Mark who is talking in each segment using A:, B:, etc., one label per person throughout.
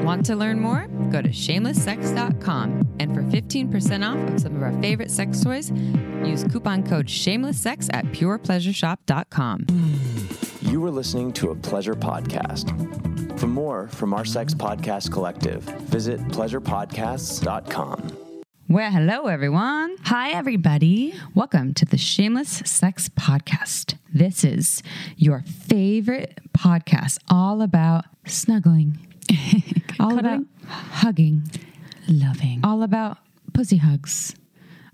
A: Want to learn more? Go to shamelesssex.com. And for 15% off of some of our favorite sex toys, use coupon code shamelesssex at purepleasureshop.com.
B: You are listening to a pleasure podcast. For more from our sex podcast collective, visit pleasurepodcasts.com.
A: Well, hello, everyone.
C: Hi, everybody.
A: Welcome to the Shameless Sex Podcast. This is your favorite podcast, all about snuggling, all about hugging,
C: Loving.
A: all about pussy hugs,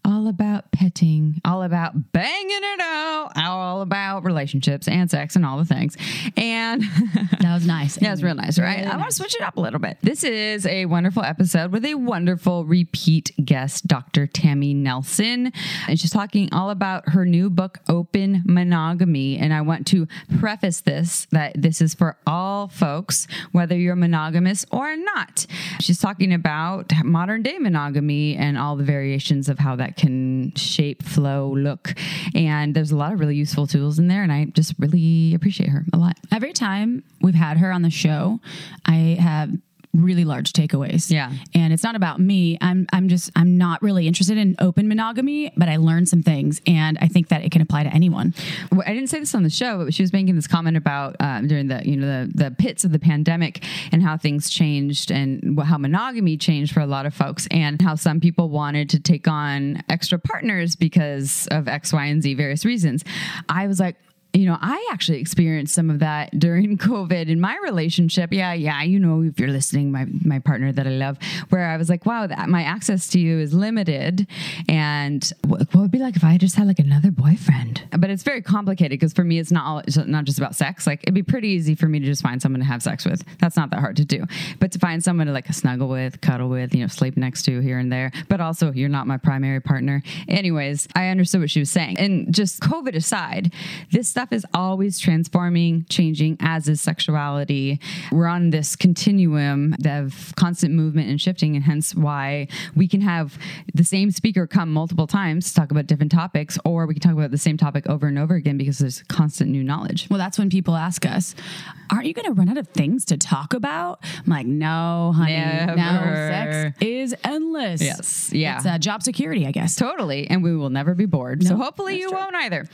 A: all about petting, all about banging it out, all about relationships and sex and all the things. And
C: That was nice.
A: that was real nice, right? I want to switch it up a little bit. This is a wonderful episode with a wonderful repeat guest, Dr. Tammy Nelson. And she's talking all about her new book, Open Monogamy. And I want to preface this that this is for all folks, whether you're monogamous or not. She's talking about modern day monogamy and all the variations of how that can shape, flow, look. And there's a lot of really useful tools in there. And I just really appreciate her a lot.
C: Every time we've had her on the show, I have really large takeaways.
A: Yeah.
C: And it's not about me. I'm I'm just I'm not really interested in open monogamy, but I learned some things and I think that it can apply to anyone.
A: Well, I didn't say this on the show, but she was making this comment about um, during the you know the the pits of the pandemic and how things changed and how monogamy changed for a lot of folks and how some people wanted to take on extra partners because of X, Y, and Z various reasons. I was like. You know, I actually experienced some of that during COVID in my relationship. Yeah, yeah, you know, if you're listening, my my partner that I love, where I was like, wow, that my access to you is limited, and wh- what would be like if I just had like another boyfriend? But it's very complicated because for me, it's not all, it's not just about sex. Like it'd be pretty easy for me to just find someone to have sex with. That's not that hard to do. But to find someone to like snuggle with, cuddle with, you know, sleep next to here and there. But also, you're not my primary partner. Anyways, I understood what she was saying. And just COVID aside, this stuff is always transforming, changing, as is sexuality. We're on this continuum of constant movement and shifting, and hence why we can have the same speaker come multiple times to talk about different topics, or we can talk about the same topic over and over again because there's constant new knowledge.
C: Well, that's when people ask us, "Aren't you going to run out of things to talk about?" I'm like, "No, honey. No,
A: Never.
C: sex is endless."
A: Yes. Yeah.
C: It's uh, job security, I guess.
A: Totally. And we will never be bored. so hopefully you
C: true.
A: won't either.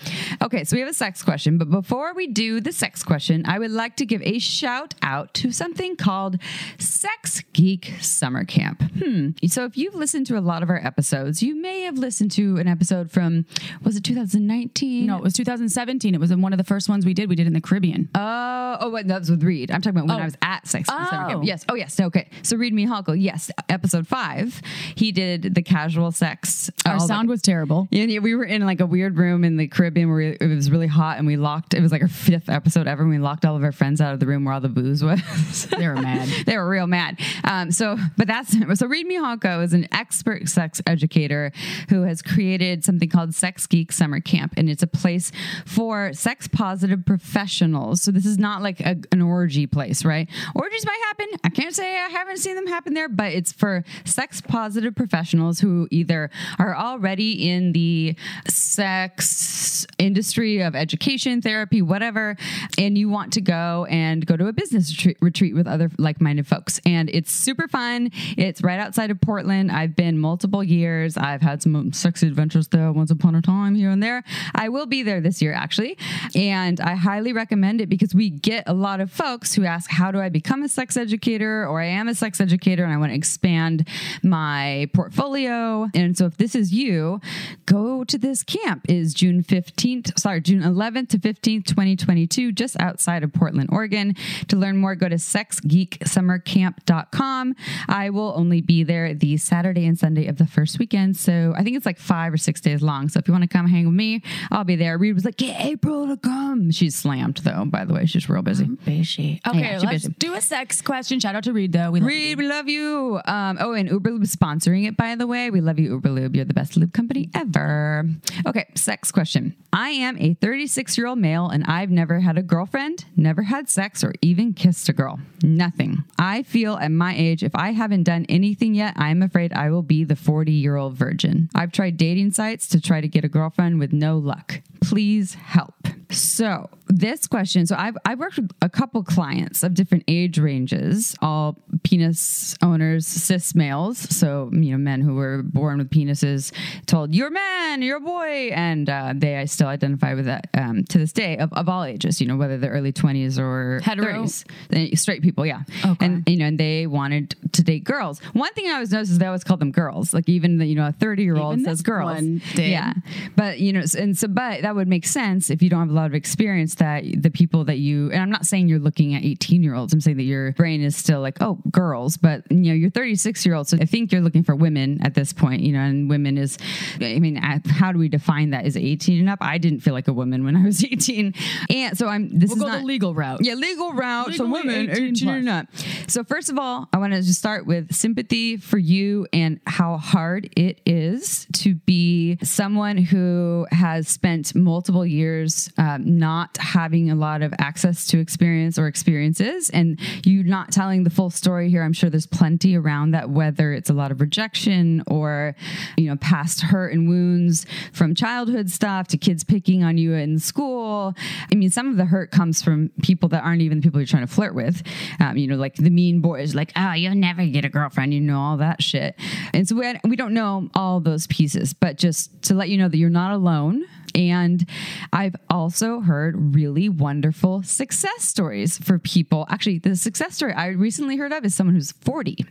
A: Okay. So we have a sex question. But before we do the sex question, I would like to give a shout out to something called Sex Geek Summer Camp. Hmm. So if you've listened to a lot of our episodes, you may have listened to an episode from, was it 2019?
C: No, it was 2017. It was one of the first ones we did. We did in the Caribbean.
A: Oh, oh, wait, that was with Reid. I'm talking about when
C: Oh.
A: I was at Sex Geek Summer
C: Oh.
A: Camp. Yes. Oh, yes. Okay. So Reid Mihalko, yes, episode five, he did the casual sex.
C: Our sound was terrible.
A: Yeah, yeah, we were in like a weird room in the Caribbean where it was really hot, and we locked. It was like our fifth episode ever. And we locked all of our friends out of the room where all the booze was.
C: They were mad.
A: they were real mad. Um, so, but that's so. Reid Mihalko is an expert sex educator who has created something called Sex Geek Summer Camp, and it's a place for sex positive professionals. So this is not like a, an orgy place, right? Orgies might happen. I can't say I haven't seen them happen there, but it's for sex positive professionals who either are already in the sex industry of education, therapy, whatever, and you want to go and go to a business retreat, with other like minded folks. And it's super fun. It's right outside of Portland. I've been multiple years. I've had some sexy adventures there once upon a time here and there. I will be there this year actually. And I highly recommend it because we get a lot of folks who ask, How do I become a sex educator? Or I am a sex educator and I want to expand my portfolio. And so if this is you, go to this camp is June 15th, sorry, June 11th to 15th, 2022, just outside of Portland, Oregon. To learn more, go to sexgeeksummercamp.com. I will only be there the Saturday and Sunday of the first weekend. So I think it's like five or six days long. So if you want to come hang with me, I'll be there. Reid was like, get April to come. She's slammed though, by the way. She's real busy.
C: Busy. Okay,
A: Yeah,
C: let's
A: busy.
C: do a sex question. Shout out to Reid though. We love
A: Reid,
C: you.
A: we love you. Um, oh, and Uberlube is sponsoring it, by the way. We love you, Uberlube. You're the best lube company ever. Okay, sex question. I am a 36 year old male and I've never had a girlfriend, never had sex, or even kissed a girl. Nothing. I feel at my age, if I haven't done anything yet, I'm afraid I will be the 40 year old virgin. I've tried dating sites to try to get a girlfriend with no luck. Please help. So, this question so I've, I've worked with a couple clients of different age ranges, all penis owners, cis males. So, you know, men who were born with penises told, You're a man, you're a boy. And uh, they, I still identify with that um, to this day of, of all ages, you know, whether they're early 20s or
C: Hetero?
A: 30s. Straight people, yeah.
C: Okay.
A: And, you know, and they wanted to date girls. One thing I always noticed is they always called them girls. Like, even, the, you know, a 30 year old says girls. Yeah. But you know, and so, but that would make sense if you don't have a lot of experience. That the people that you, and I'm not saying you're looking at 18 year olds. I'm saying that your brain is still like, oh, girls. But you know, you're 36 year old, so I think you're looking for women at this point. You know, and women is, I mean, how do we define that? Is it 18 and up? I didn't feel like a woman when I was 18, and so I'm. This
C: We'll
A: is
C: go
A: not
C: the legal route.
A: yeah, legal route. so women
C: 18
A: 18 or
C: plus.
A: not. So first of all, I want to just start with sympathy for you and how hard it is to be someone who has spent multiple years um, not having a lot of access to experience or experiences, and you not telling the full story here. I'm sure there's plenty around that, whether it's a lot of rejection or you know past hurt and wounds from childhood stuff to kids picking on you in school. I mean, some of the hurt comes from people that aren't even the people you're trying to flirt with. Um, you know, like the mean boys, like, oh, you'll never get a girlfriend, you know, all that shit. And so we, we don't know all those pieces, but just to let you know that you're not alone. And I've also heard really wonderful success stories for people. Actually, the success story I recently heard of is someone who's 40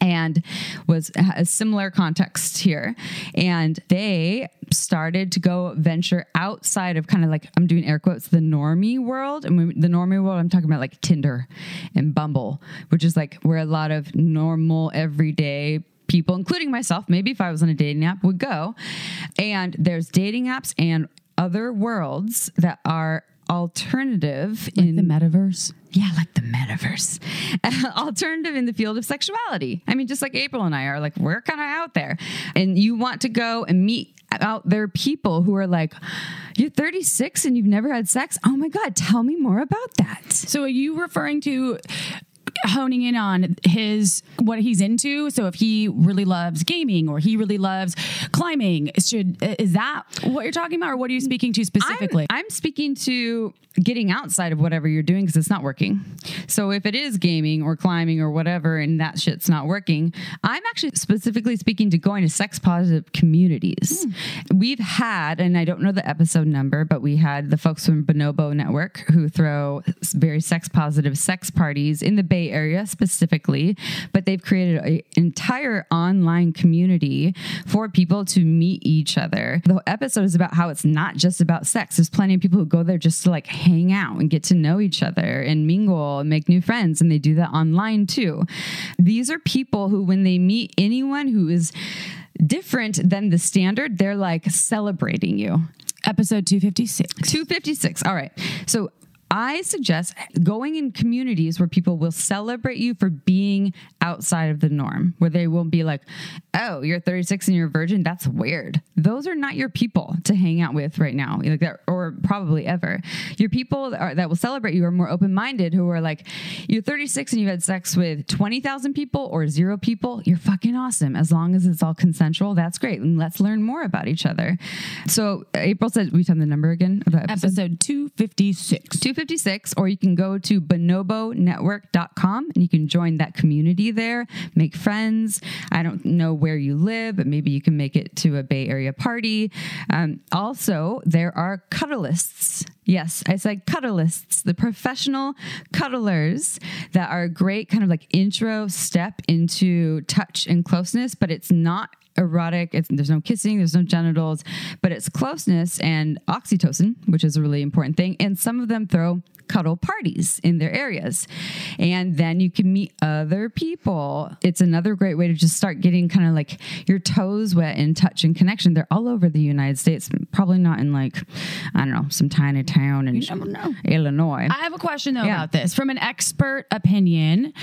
A: and was a similar context here and they started to go venture outside of kind of like i'm doing air quotes the normie world and the normie world i'm talking about like tinder and bumble which is like where a lot of normal everyday people including myself maybe if i was on a dating app would go and there's dating apps and other worlds that are alternative in
C: The metaverse.
A: yeah, like the metaverse. Alternative in the field of sexuality. I mean, just like April and I are like, we're kind of out there. And you want to go and meet out there people who are like, you're 36 and you've never had sex? Oh my God, tell me more about that.
C: So are you referring to honing in on his what he's into? So if he really loves gaming or he really loves climbing, should is that what you're talking about, or what are you speaking to specifically?
A: I'm, I'm speaking to getting outside of whatever you're doing because it's not working. So if it is gaming or climbing or whatever and that shit's not working, I'm actually specifically speaking to going to sex positive communities. Hmm. We've had, and I don't know the episode number, but we had the folks from Bonobo Network who throw very sex positive sex parties in the Bay Area specifically, but they've created an entire online community for people to meet each other. The episode is about how it's not just about sex. There's plenty of people who go there just to like hang out and get to know each other and mingle and make new friends, and they do that online too. These are people who, when they meet anyone who is different than the standard, they're like celebrating you.
C: Episode 256.
A: 256. All right. So I suggest going in communities where people will celebrate you for being outside of the norm, where they won't be like, oh, you're 36 and you're a virgin. That's weird. Those are not your people to hang out with right now, like that, or probably ever. Your people that, are, that will celebrate you are more open minded, who are like, you're 36 and you've had sex with 20,000 people or zero people. You're fucking awesome. As long as it's all consensual, that's great. And let's learn more about each other. So uh, April said, we tell the number again episode.
C: Episode 256.
A: 256 or you can go to bonobonetwork.com and you can join that community there make friends. I don't know where you live but maybe you can make it to a bay area party. Um, also there are cuddlists yes i said cuddlists the professional cuddlers that are a great kind of like intro step into touch and closeness but it's not erotic. It's, there's no kissing, there's no genitals, but it's closeness and oxytocin, which is a really important thing. And some of them throw cuddle parties in their areas. And then you can meet other people. It's another great way to just start getting kind of like your toes wet in touch and connection. They're all over the United States, probably not in like, I don't know, some tiny town in Illinois.
C: I have a question though
A: Yeah.
C: about this from an expert opinion.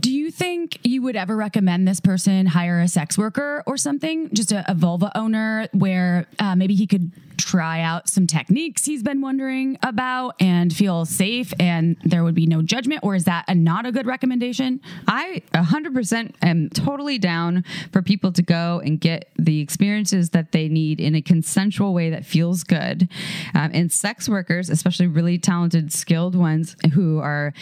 C: Do you think you would ever recommend this person hire a sex worker or something, just a, a vulva owner, where uh, maybe he could try out some techniques he's been wondering about and feel safe and there would be no judgment? Or is that a, not a good recommendation?
A: I 100% am totally down for people to go and get the experiences that they need in a consensual way that feels good. Um, and sex workers, especially really talented, skilled ones who are,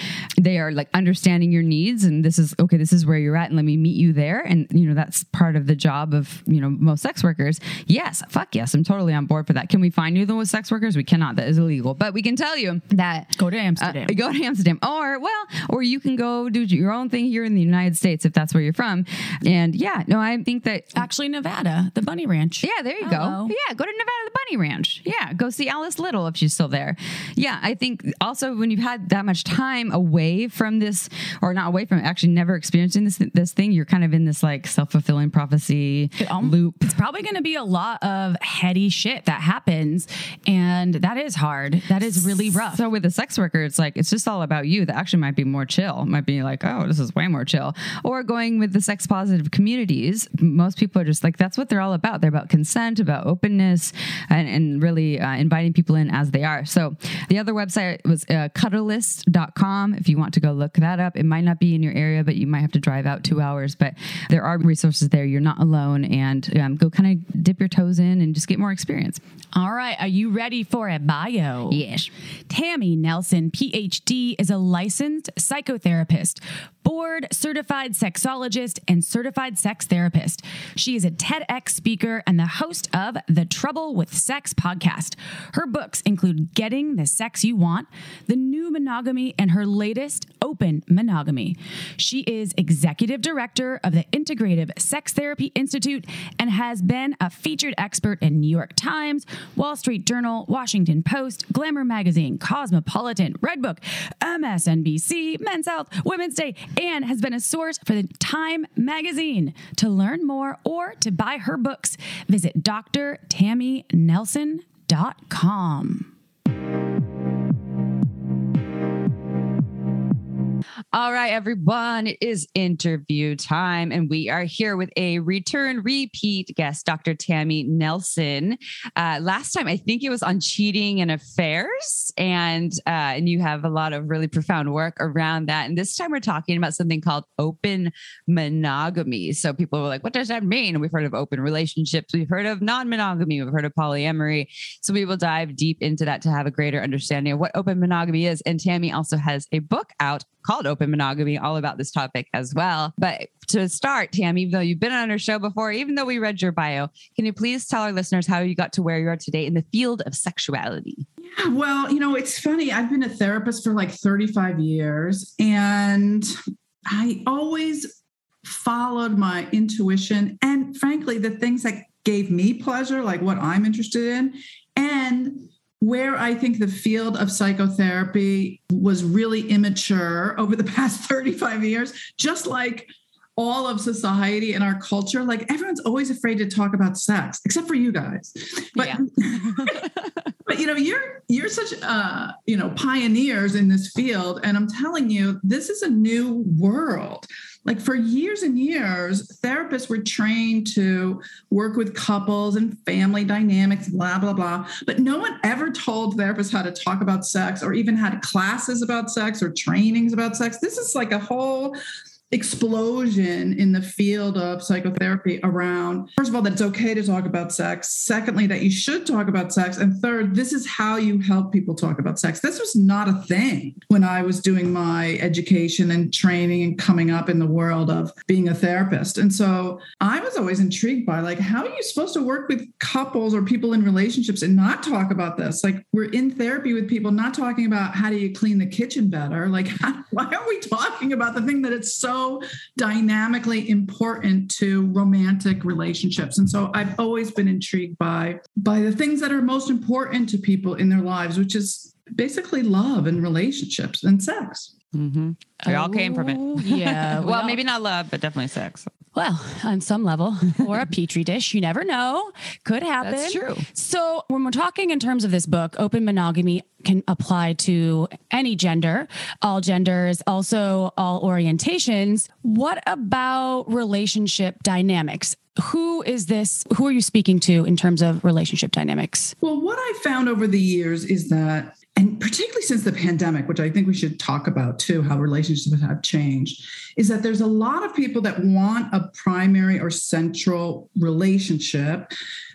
A: they are like understanding your needs and this is, okay, this is where you're at and let me meet you there. And, you know, that's part of the job of, you know, most sex workers. Yes, fuck yes, I'm totally on board for that. Can we find you those sex workers? We cannot. That is illegal. But we can tell you that
C: Go to Amsterdam.
A: uh, go to Amsterdam, or well, or you can go do your own thing here in the United States if that's where you're from. And yeah, no, I think that.
C: Actually, Nevada, the Bunny Ranch.
A: Yeah, there you
C: Hello.
A: go. Yeah, go to Nevada the Bunny Ranch. Yeah, go see Alice Little if she's still there. Yeah, I think also when you've had that much time away from this, or not away from it, actually never experiencing this this thing, you're kind of in this like self fulfilling prophecy
C: Um,
A: loop.
C: It's probably going to be a lot of heady shit that happens, and that is hard. That is really rough.
A: So with a sex worker, it's like it's just all about you. That actually might be more chill. Might be like, oh, this is way more chill. Or going with the sex positive communities. Most people are just like that's what they're all about. They're about consent, about openness, and, and really uh, inviting people in as they are. So the other website was uh, cuddlist.com. If you want to go look that up, it might not be in your area, but you might have to drive out two hours. But there are resources there. You're not alone, and um, go kind of dip your toes in and just get more experience.
C: All right, are you ready for a bio?
A: Yes.
C: Tammy Nelson, PhD, is a licensed psychotherapist, board certified sexologist, and certified sex therapist. She is a TEDx speaker and the host of the Trouble with Sex podcast. Her books include Getting the Sex You Want, The New Monogamy, and her latest, Open Monogamy. She is executive director of the Integrative Sex Therapy Institute and has been a featured expert in New York Times, Wall Street Journal, Washington Post, Glamour Magazine, Cosmopolitan, Redbook, MSNBC, Men's Health, Women's Day, and has been a source for the Time Magazine. To learn more or to buy her books, visit drtammynelson.com.
A: All right, everyone, it is interview time, and we are here with a return repeat guest, Dr. Tammy Nelson. Uh, last time, I think it was on cheating and affairs, and uh, and you have a lot of really profound work around that. And this time, we're talking about something called open monogamy. So people were like, "What does that mean?" We've heard of open relationships, we've heard of non-monogamy, we've heard of polyamory. So we will dive deep into that to have a greater understanding of what open monogamy is. And Tammy also has a book out called Open Monogamy, all about this topic as well. But to start, Tam, even though you've been on our show before, even though we read your bio, can you please tell our listeners how you got to where you are today in the field of sexuality?
D: Yeah, Well, you know, it's funny. I've been a therapist for like 35 years, and I always followed my intuition and, frankly, the things that gave me pleasure, like what I'm interested in. And where I think the field of psychotherapy was really immature over the past 35 years, just like all of society and our culture, like everyone's always afraid to talk about sex, except for you guys. But
C: Yeah.
D: but you know, you're you're such uh, you know, pioneers in this field. And I'm telling you, this is a new world. Like for years and years, therapists were trained to work with couples and family dynamics, blah, blah, blah. But no one ever told therapists how to talk about sex or even had classes about sex or trainings about sex. This is like a whole explosion in the field of psychotherapy around first of all that it's okay to talk about sex. Secondly that you should talk about sex. And third this is how you help people talk about sex. This was not a thing when i was doing my education and training and coming up in the world of being a therapist. And so i was always intrigued by like how are you supposed to work with couples or people in relationships and not talk about this? Like we're in therapy with people not talking about how do you clean the kitchen better? Like how, why are we talking about the thing that it's so so dynamically important to romantic relationships. And so I've always been intrigued by by the things that are most important to people in their lives, which is basically love and relationships and sex.
A: Mm-hmm. We all came from it.
C: Oh, Yeah. we
A: well, maybe not love, but definitely sex.
C: Well, on some level, or a petri dish. You never know. Could happen.
A: That's true.
C: So, when we're talking in terms of this book, open monogamy can apply to any gender, all genders, also all orientations. What about relationship dynamics? Who is this? Who are you speaking to in terms of relationship dynamics?
D: Well, what I found over the years is that, and particularly since the pandemic, which I think we should talk about too, how relationships have changed, is that there's a lot of people that want a primary or central relationship,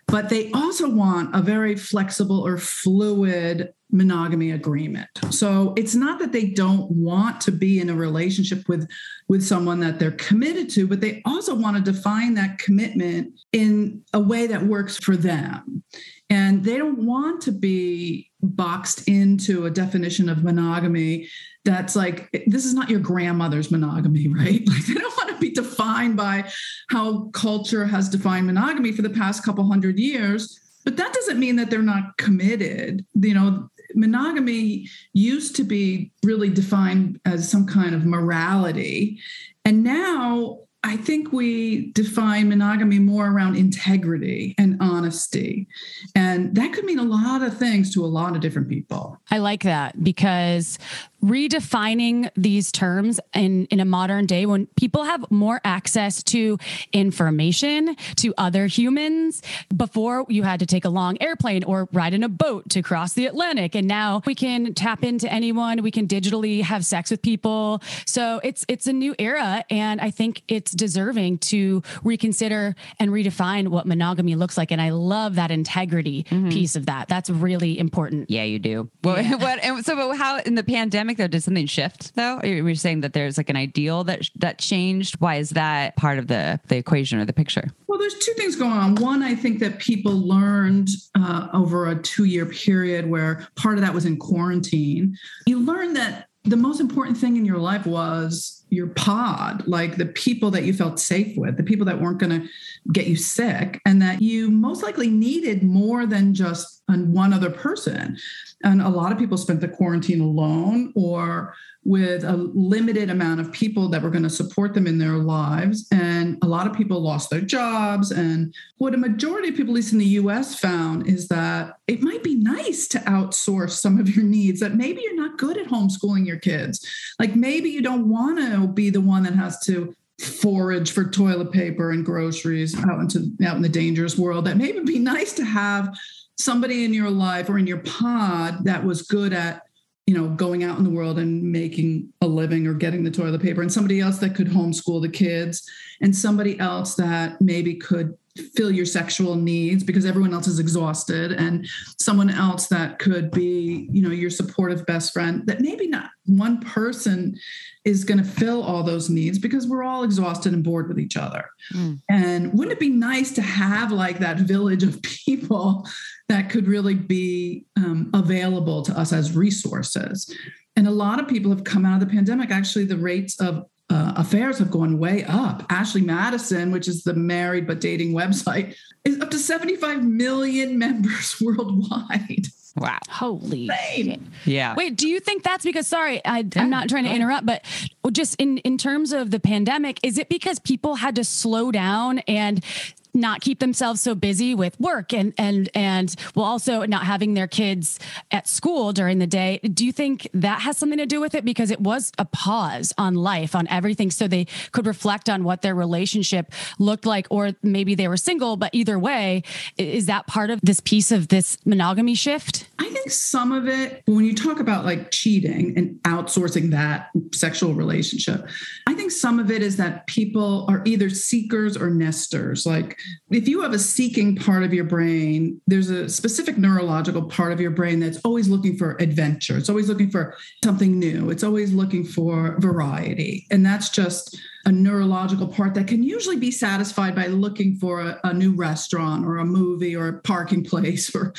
D: but they also want a very flexible or fluid monogamy agreement. So it's not that they don't want to be in a relationship with with someone that they're committed to, but they also want to define that commitment in a way that works for them. And they don't want to be boxed into a definition of monogamy that's like, this is not your grandmother's monogamy, right? Like they don't want to be defined by how culture has defined monogamy for the past couple hundred years. But that doesn't mean that they're not committed. You know, monogamy used to be really defined as some kind of morality. And now I think we define monogamy more around integrity and honesty. And that could mean a lot of things to a lot of different people.
C: I like that because redefining these terms in, in a modern day when people have more access to information, to other humans. Before you had to take a long airplane or ride in a boat to cross the Atlantic. And now we can tap into anyone. We can digitally have sex with people. So it's it's a new era. And I think it's deserving to reconsider and redefine what monogamy looks like. And I love that integrity mm-hmm. piece of that. That's really important.
A: Yeah, you do. What? what and so, how in the pandemic though did something shift though? You were saying that there's like an ideal that that changed. Why is that part of the the equation or the picture?
D: Well, there's two things going on. One, I think that people learned uh, over a two year period where part of that was in quarantine. You learned that the most important thing in your life was your pod, like the people that you felt safe with, the people that weren't going to get you sick, and that you most likely needed more than just an- one other person. And a lot of people spent the quarantine alone or with a limited amount of people that were going to support them in their lives. And a lot of people lost their jobs. And what a majority of people, at least in the US, found is that it might be nice to outsource some of your needs, that maybe you're not good at homeschooling your kids. Like maybe you don't want to be the one that has to forage for toilet paper and groceries out into out in the dangerous world that maybe it'd be nice to have somebody in your life or in your pod that was good at you know going out in the world and making a living or getting the toilet paper and somebody else that could homeschool the kids and somebody else that maybe could fill your sexual needs because everyone else is exhausted and someone else that could be you know your supportive best friend that maybe not one person is going to fill all those needs because we're all exhausted and bored with each other
A: Mm.
D: and wouldn't it be nice to have like that village of people that could really be um, available to us as resources and a lot of people have come out of the pandemic actually the rates of uh, affairs have gone way up. Ashley Madison, which is the married but dating website, is up to 75 million members worldwide.
A: Wow.
C: Holy
D: Insane.
A: Yeah.
C: Wait, do you think that's because sorry, I,
A: Yeah,
C: I'm not trying to interrupt, but just in in terms of the pandemic, is it because people had to slow down and not keep themselves so busy with work and and and well also not having their kids at school during the day. Do you think that has something to do with it? Because it was a pause on life on everything so they could reflect on what their relationship looked like or maybe they were single but either way is that part of this piece of this monogamy shift
D: some of it, when you talk about like cheating and outsourcing that sexual relationship, I think some of it is that people are either seekers or nesters. Like if you have a seeking part of your brain, there's a specific neurological part of your brain that's always looking for adventure. It's always looking for something new. It's always looking for variety. And that's just a neurological part that can usually be satisfied by looking for a, a new restaurant or a movie or a parking place or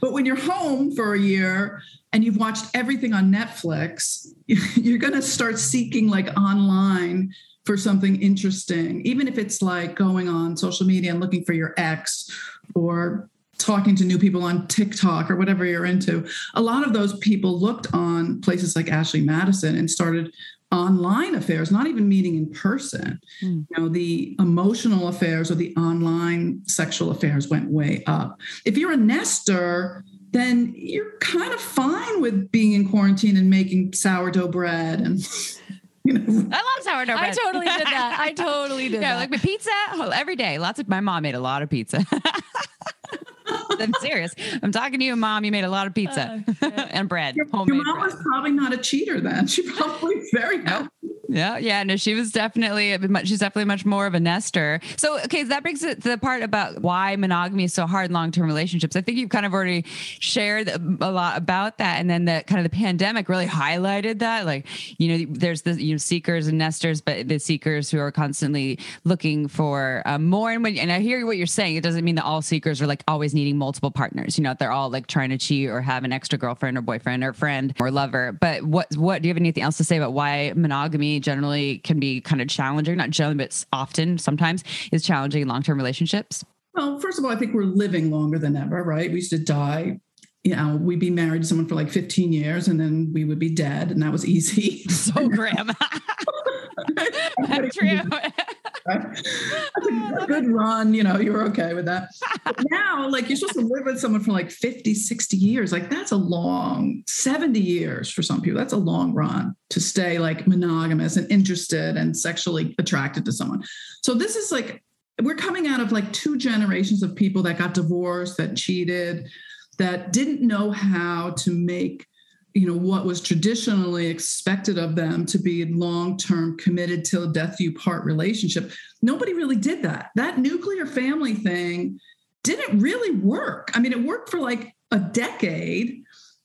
D: but when you're home for a year and you've watched everything on Netflix, you're going to start seeking like online for something interesting, even if it's like going on social media and looking for your ex or talking to new people on TikTok or whatever you're into. A lot of those people looked on places like Ashley Madison and started online affairs, not even meeting in person. Mm. You know, the emotional affairs or the online sexual affairs went way up. If you're a nester, then you're kind of fine with being in quarantine and making sourdough bread and
A: you know. I love sourdough bread.
C: I totally did that. I totally did
A: yeah,
C: that.
A: like pizza every day. Lots of my mom made a lot of pizza. I'm serious. I'm talking to you, mom. You made a lot of pizza uh, and bread.
D: Your, your mom bread. was probably not a cheater then. She probably very
A: nope. Yeah, yeah. No, she was definitely she's definitely much more of a nester. So, okay, that brings it to the part about why monogamy is so hard in long term relationships. I think you've kind of already shared a lot about that, and then the kind of the pandemic really highlighted that. Like, you know, there's the you know seekers and nesters, but the seekers who are constantly looking for um, more. And when and I hear what you're saying, it doesn't mean that all seekers are like always needing multiple partners. You know, they're all like trying to cheat or have an extra girlfriend or boyfriend or friend or lover. But what what do you have anything else to say about why monogamy? Generally can be kind of challenging, not generally, but often sometimes is challenging in long term relationships?
D: Well, first of all, I think we're living longer than ever, right? We used to die. You know, we'd be married to someone for like 15 years and then we would be dead, and that was easy.
A: So grim.
D: That's true. A good run. You know, you were okay with that. But now, like, you're supposed to live with someone for like 50, 60 years. Like, that's a long 70 years for some people. That's a long run to stay like monogamous and interested and sexually attracted to someone. So, this is like, we're coming out of like two generations of people that got divorced, that cheated, that didn't know how to make you know what was traditionally expected of them to be long-term committed till death you part relationship. Nobody really did that. That nuclear family thing didn't really work. I mean it worked for like a decade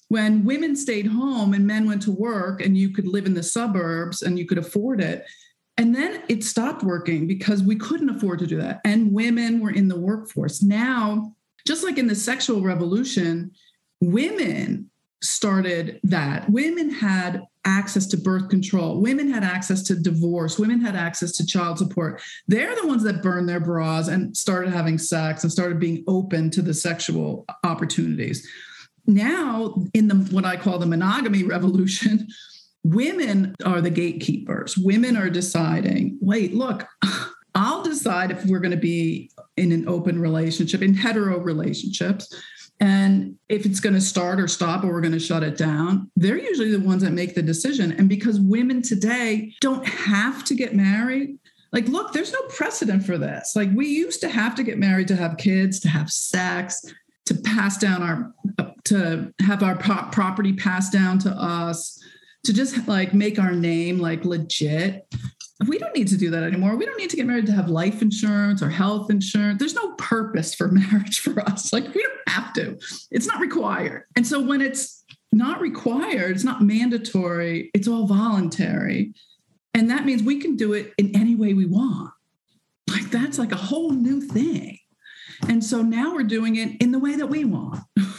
D: when women stayed home and men went to work and you could live in the suburbs and you could afford it. And then it stopped working because we couldn't afford to do that and women were in the workforce. Now just like in the sexual revolution women started that. Women had access to birth control. Women had access to divorce. Women had access to child support. They're the ones that burned their bras and started having sex and started being open to the sexual opportunities. Now, in the what I call the monogamy revolution, women are the gatekeepers. Women are deciding, wait, look, I'll decide if we're going to be in an open relationship, in hetero relationships and if it's going to start or stop or we're going to shut it down, they're usually the ones that make the decision. And because women today don't have to get married, like, look, there's no precedent for this. Like, we used to have to get married to have kids, to have sex, to pass down our, to have our property passed down to us, to just like make our name like legit we don't need to do that anymore. We don't need to get married to have life insurance or health insurance. There's no purpose for marriage for us. Like we don't have to. It's not required. And so when it's not required, it's not mandatory, it's all voluntary. And that means we can do it in any way we want. Like that's like a whole new thing. And so now we're doing it in the way that we want.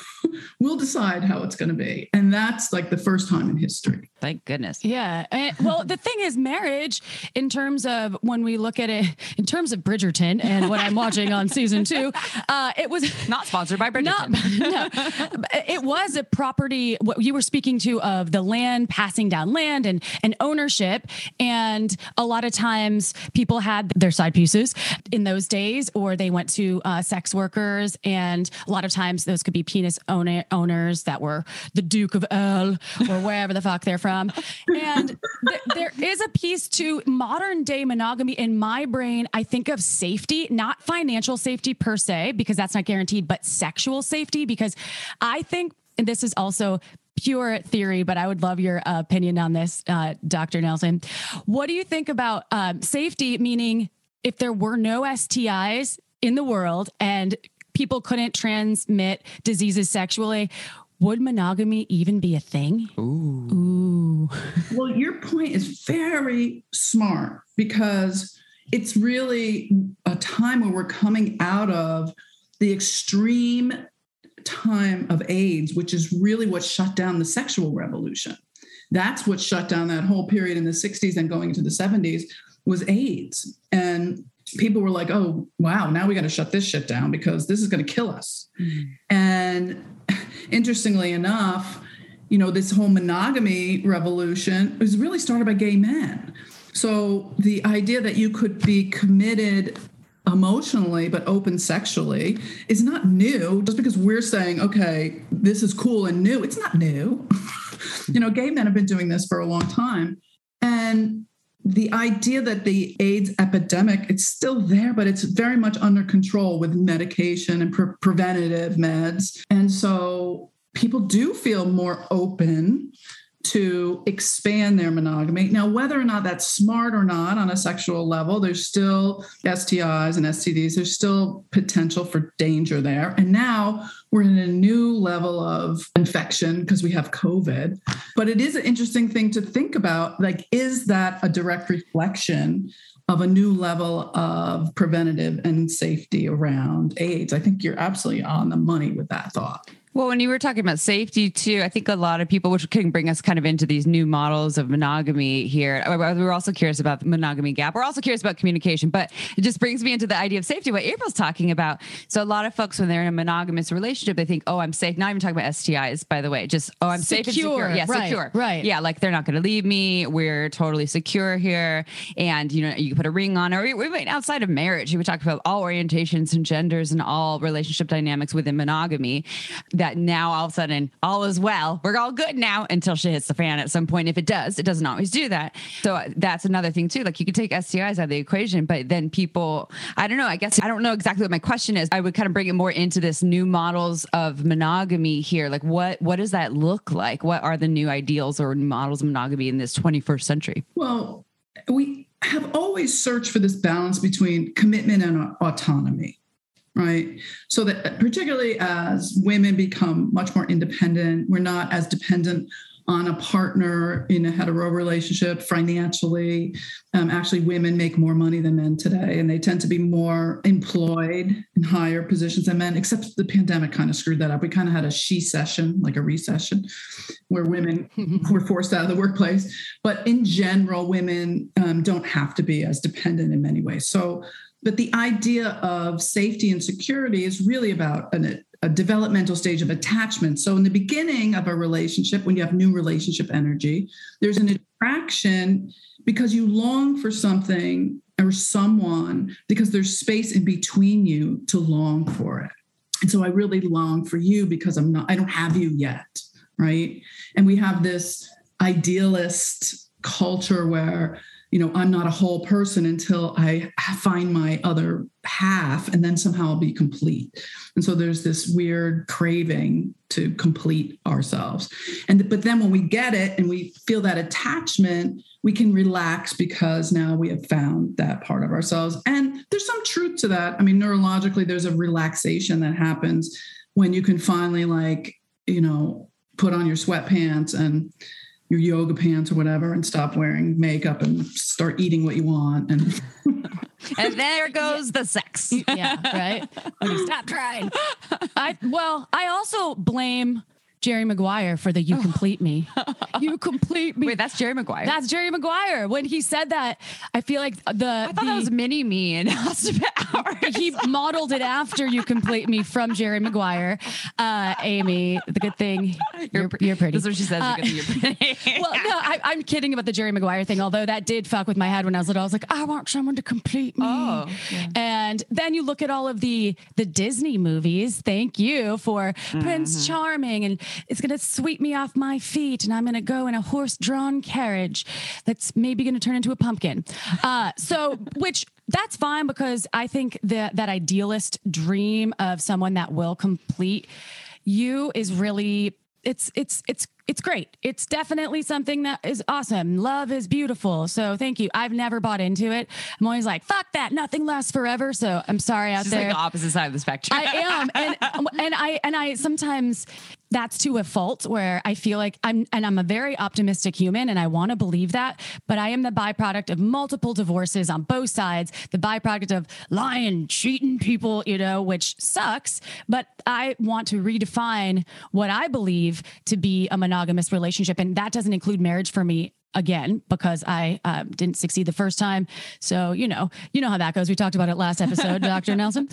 D: we'll decide how it's going to be. And that's like the first time in history.
A: Thank goodness.
C: Yeah. And, well, the thing is, marriage, in terms of when we look at it, in terms of Bridgerton and what I'm watching on season two, uh, it was
A: not sponsored by Bridgerton. Not,
C: no, it was a property. What you were speaking to of the land passing down land and and ownership, and a lot of times people had their side pieces in those days, or they went to uh, sex workers, and a lot of times those could be penis owner, owners that were the Duke of Earl or wherever the fuck they're from. And th- there is a piece to modern day monogamy in my brain. I think of safety, not financial safety per se, because that's not guaranteed, but sexual safety, because I think, and this is also pure theory, but I would love your uh, opinion on this, uh, Dr. Nelson. What do you think about um, safety, meaning if there were no STIs in the world and people couldn't transmit diseases sexually, would monogamy even be a thing?
A: Ooh.
C: Ooh.
D: well, your point is very smart because it's really a time where we're coming out of the extreme time of AIDS, which is really what shut down the sexual revolution. That's what shut down that whole period in the 60s and going into the 70s was AIDS. And people were like, oh, wow, now we got to shut this shit down because this is going to kill us. Mm-hmm. And interestingly enough, you know, this whole monogamy revolution was really started by gay men. So the idea that you could be committed emotionally but open sexually is not new just because we're saying okay this is cool and new it's not new you know gay men have been doing this for a long time and the idea that the AIDS epidemic it's still there, but it's very much under control with medication and pre- preventative meds, and so people do feel more open to expand their monogamy. Now, whether or not that's smart or not on a sexual level, there's still STIs and STDs, there's still potential for danger there. And now we're in a new level of infection because we have COVID. But it is an interesting thing to think about like, is that a direct reflection? Of a new level of preventative and safety around AIDS. I think you're absolutely on the money with that thought.
A: Well, when you were talking about safety too, I think a lot of people, which can bring us kind of into these new models of monogamy here. Uh, we're also curious about the monogamy gap. We're also curious about communication, but it just brings me into the idea of safety, what April's talking about. So a lot of folks, when they're in a monogamous relationship, they think, oh, I'm safe. Not even talking about STIs, by the way, just, oh, I'm secure. safe and secure. Yeah, right, secure.
C: Right.
A: Yeah, like they're not going to leave me. We're totally secure here. And, you know, you put a ring on, or even outside of marriage, you would talk about all orientations and genders and all relationship dynamics within monogamy. That that now all of a sudden all is well. We're all good now until she hits the fan at some point. If it does, it doesn't always do that. So that's another thing too. Like you could take STIs out of the equation, but then people, I don't know. I guess I don't know exactly what my question is. I would kind of bring it more into this new models of monogamy here. Like what what does that look like? What are the new ideals or models of monogamy in this 21st century?
D: Well, we have always searched for this balance between commitment and autonomy right? So that particularly as women become much more independent, we're not as dependent on a partner in a hetero relationship financially. Um, actually, women make more money than men today, and they tend to be more employed in higher positions than men, except the pandemic kind of screwed that up. We kind of had a she session, like a recession, where women were forced out of the workplace. But in general, women um, don't have to be as dependent in many ways. So but the idea of safety and security is really about an, a developmental stage of attachment. So, in the beginning of a relationship, when you have new relationship energy, there's an attraction because you long for something or someone because there's space in between you to long for it. And so I really long for you because I'm not, I don't have you yet. Right. And we have this idealist culture where you know i'm not a whole person until i find my other half and then somehow i'll be complete. And so there's this weird craving to complete ourselves. And but then when we get it and we feel that attachment we can relax because now we have found that part of ourselves. And there's some truth to that. I mean neurologically there's a relaxation that happens when you can finally like you know put on your sweatpants and your yoga pants or whatever and stop wearing makeup and start eating what you want and
A: and there goes the sex.
C: Yeah right? Stop trying. I well i also blame Jerry Maguire for the "You oh. Complete Me." you complete me.
A: Wait, that's Jerry Maguire.
C: That's Jerry Maguire. When he said that, I feel like the
A: I thought
C: the,
A: that was Mini Me in House
C: He modeled it after "You Complete Me" from Jerry Maguire. Uh, Amy, the good thing you're, you're pretty.
A: That's what she says. Uh, you're pretty.
C: well, no, I, am kidding about the Jerry Maguire thing. Although that did fuck with my head when I was little. I was like, I want someone to complete me. Oh, yeah. And then you look at all of the the Disney movies. Thank you for mm-hmm. Prince Charming and it's going to sweep me off my feet and I'm going to go in a horse drawn carriage that's maybe going to turn into a pumpkin. Uh, so, which that's fine because I think that that idealist dream of someone that will complete you is really it's it's it's it's great. It's definitely something that is awesome. Love is beautiful. So thank you. I've never bought into it. I'm always like, fuck that. Nothing lasts forever. So I'm sorry out
A: She's
C: there.
A: Like the opposite side of the spectrum.
C: I am. And and I and I sometimes that's to a fault where I feel like I'm and I'm a very optimistic human and I want to believe that, but I am the byproduct of multiple divorces on both sides, the byproduct of lying, cheating people, you know, which sucks, but I want to redefine what I believe to be a monogamous relationship and that doesn't include marriage for me again because I uh, didn't succeed the first time. So, you know, you know how that goes. We talked about it last episode, Dr. Nelson.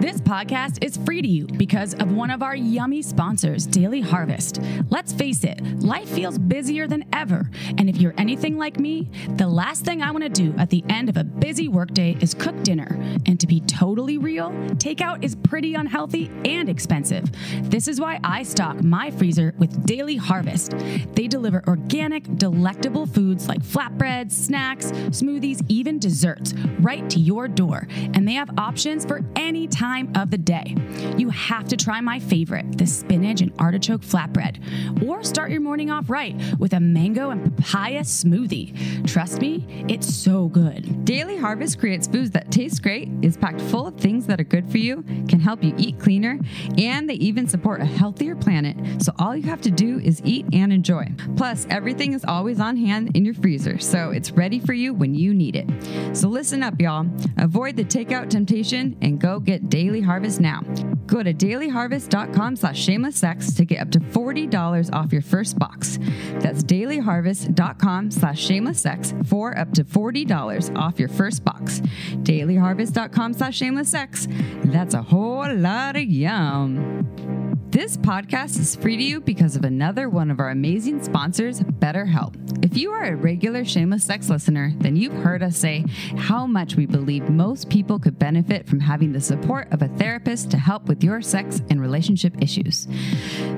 C: This podcast is free to you because of one of our yummy sponsors, Daily Harvest. Let's face it, life feels busier than ever. And if you're anything like me, the last thing I want to do at the end of a busy workday is cook dinner. And to be totally real, takeout is pretty unhealthy and expensive. This is why I stock my freezer with Daily Harvest. They deliver organic, delectable foods like flatbreads, snacks, smoothies, even desserts right to your door. And they have options for any time of the day. You have to try my favorite, the spinach and artichoke flatbread, or start your morning off right with a mango and papaya smoothie. Trust me, it's so good.
A: Daily Harvest creates foods that taste great, is packed full of things that are good for you, can help you eat cleaner, and they even support a healthier planet. So all you have to do is eat and enjoy. Plus, everything is always on hand in your freezer, so it's ready for you when you need it. So listen up, y'all. Avoid the takeout temptation and go get Daily Harvest now. Go to dailyharvest.com slash shameless sex to get up to $40 off your first box. That's dailyharvest.com slash shameless sex for up to $40 off your first box. Dailyharvest.com slash shameless sex. That's a whole lot of yum. This podcast is free to you because of another one of our amazing sponsors, BetterHelp. If you are a regular Shameless Sex listener, then you've heard us say how much we believe most people could benefit from having the support of a therapist to help with your sex and relationship issues.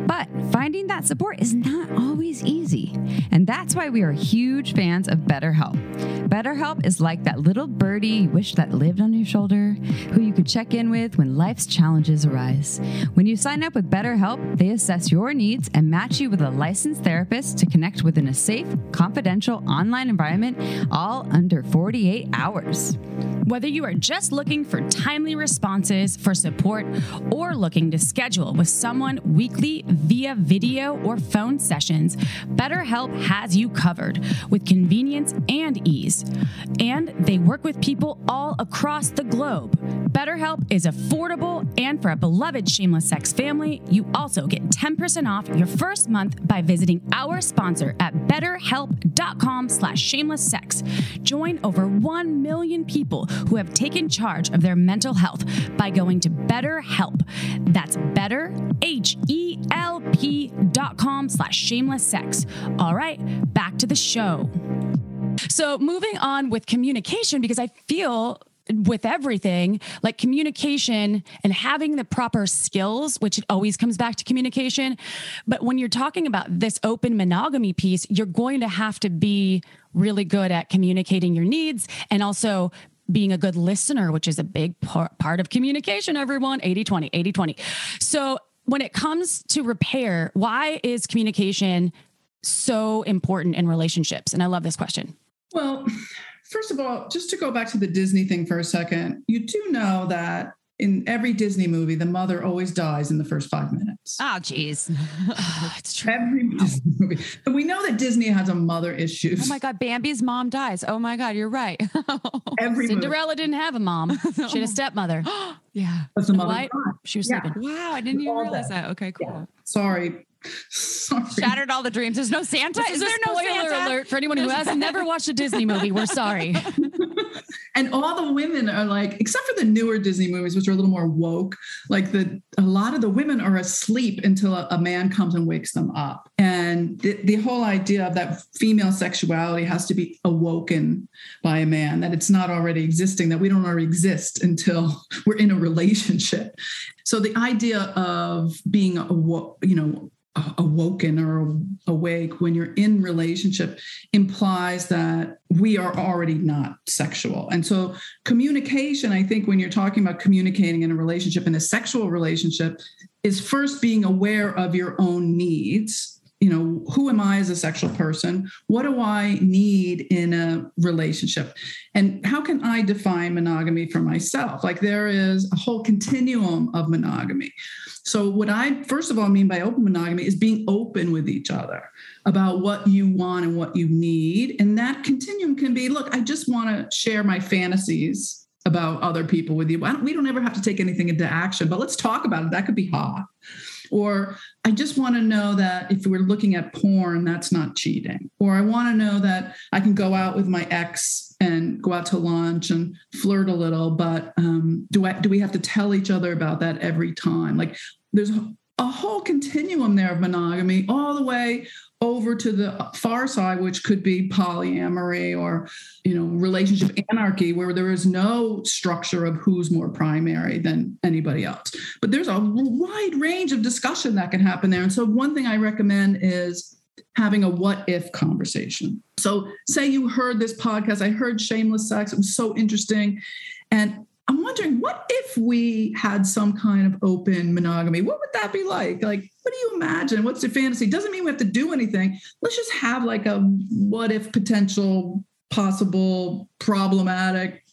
A: But finding that support is not always easy. And that's why we are huge fans of BetterHelp. BetterHelp is like that little birdie you wish that lived on your shoulder, who you could check in with when life's challenges arise. When you sign up with BetterHelp, they assess your needs and match you with a licensed therapist to connect within a safe, confidential online environment, all under 48 hours.
C: Whether you are just looking for timely responses for support or looking to schedule with someone weekly via video or phone sessions, BetterHelp has you covered with convenience and ease. And they work with people all across the globe. BetterHelp is affordable, and for a beloved Shameless Sex family, you also get 10% off your first month by visiting our sponsor at betterhelp.com slash shameless sex. Join over 1 million people who have taken charge of their mental health by going to BetterHelp. That's better, H-E-L-P dot com slash shameless sex. All right, back to the show. So moving on with communication, because I feel with everything, like communication and having the proper skills, which it always comes back to communication. But when you're talking about this open monogamy piece, you're going to have to be really good at communicating your needs and also being a good listener, which is a big par- part of communication, everyone 80 20, 80 20. So when it comes to repair, why is communication so important in relationships? And I love this question.
D: Well, first of all, just to go back to the Disney thing for a second, you do know that in every Disney movie, the mother always dies in the first five minutes.
A: Ah, oh, geez.
C: it's true.
D: Every Disney movie. And we know that Disney has a mother issue.
A: Oh my God, Bambi's mom dies. Oh my God, you're right.
D: Every movie.
C: Cinderella didn't have a mom. She had a stepmother.
A: yeah.
D: But the mother
C: she was
D: Yeah.
C: sleeping.
A: Wow, I didn't even
D: All
A: realize
D: that.
A: that. Okay, cool.
D: Yeah. Sorry. Sorry.
A: Shattered all the dreams. There's no Santa.
C: This
A: Is
C: is
A: there no
C: spoiler
A: Santa?
C: alert for anyone who has never watched a Disney movie. We're sorry.
D: and all the women are like except for the newer disney movies which are a little more woke like the a lot of the women are asleep until a, a man comes and wakes them up and the, the whole idea of that female sexuality has to be awoken by a man that it's not already existing that we don't already exist until we're in a relationship so the idea of being awo- you know awoken or awake when you're in relationship implies that we are already not sexual. And so communication i think when you're talking about communicating in a relationship in a sexual relationship is first being aware of your own needs. You know who am i as a sexual person? What do i need in a relationship? And how can i define monogamy for myself? Like there is a whole continuum of monogamy so, what I first of all mean by open monogamy is being open with each other about what you want and what you need. And that continuum can be look, I just want to share my fantasies about other people with you. Don't, we don't ever have to take anything into action, but let's talk about it. That could be hot. Or I just want to know that if we're looking at porn, that's not cheating. Or I want to know that I can go out with my ex and go out to lunch and flirt a little, but um, do I do we have to tell each other about that every time? Like there's a whole continuum there of monogamy all the way over to the far side which could be polyamory or you know relationship anarchy where there is no structure of who's more primary than anybody else but there's a wide range of discussion that can happen there and so one thing i recommend is having a what if conversation so say you heard this podcast i heard shameless sex it was so interesting and I'm wondering what if we had some kind of open monogamy? What would that be like? Like, what do you imagine? What's your fantasy? Doesn't mean we have to do anything. Let's just have like a what if potential, possible, problematic,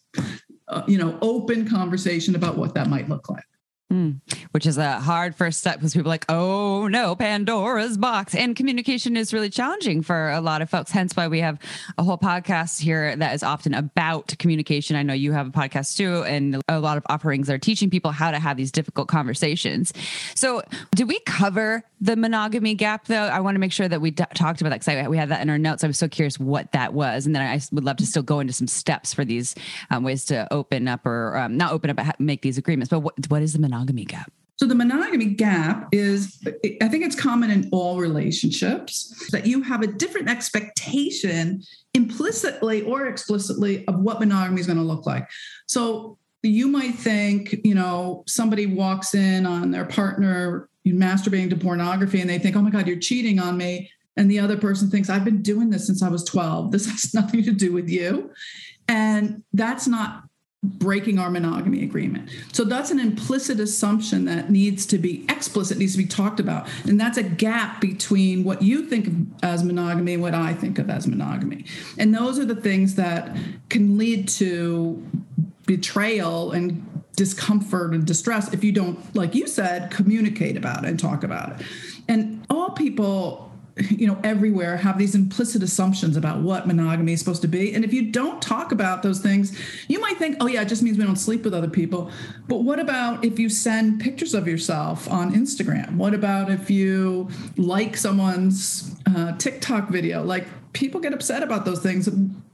D: uh, you know, open conversation about what that might look like.
A: Mm, which is a hard first step because people are like, oh no, Pandora's box. And communication is really challenging for a lot of folks. Hence why we have a whole podcast here that is often about communication. I know you have a podcast too, and a lot of offerings are teaching people how to have these difficult conversations. So, did we cover the monogamy gap though? I want to make sure that we d- talked about that because we had that in our notes. I was so curious what that was. And then I would love to still go into some steps for these um, ways to open up or um, not open up, but make these agreements. But what, what is the monogamy gap?
D: So the monogamy gap is, I think it's common in all relationships that you have a different expectation implicitly or explicitly of what monogamy is going to look like. So you might think, you know, somebody walks in on their partner masturbating to pornography and they think, oh my God, you're cheating on me. And the other person thinks, I've been doing this since I was 12. This has nothing to do with you. And that's not breaking our monogamy agreement. So that's an implicit assumption that needs to be explicit, needs to be talked about. And that's a gap between what you think of as monogamy and what I think of as monogamy. And those are the things that can lead to betrayal and discomfort and distress if you don't, like you said, communicate about it and talk about it. And all people you know everywhere have these implicit assumptions about what monogamy is supposed to be. And if you don't talk about those things you might think oh yeah it just means we don't sleep with other people. But what about if you send pictures of yourself on instagram? What about if you like someone's uh, tiktok video? Like people get upset about those things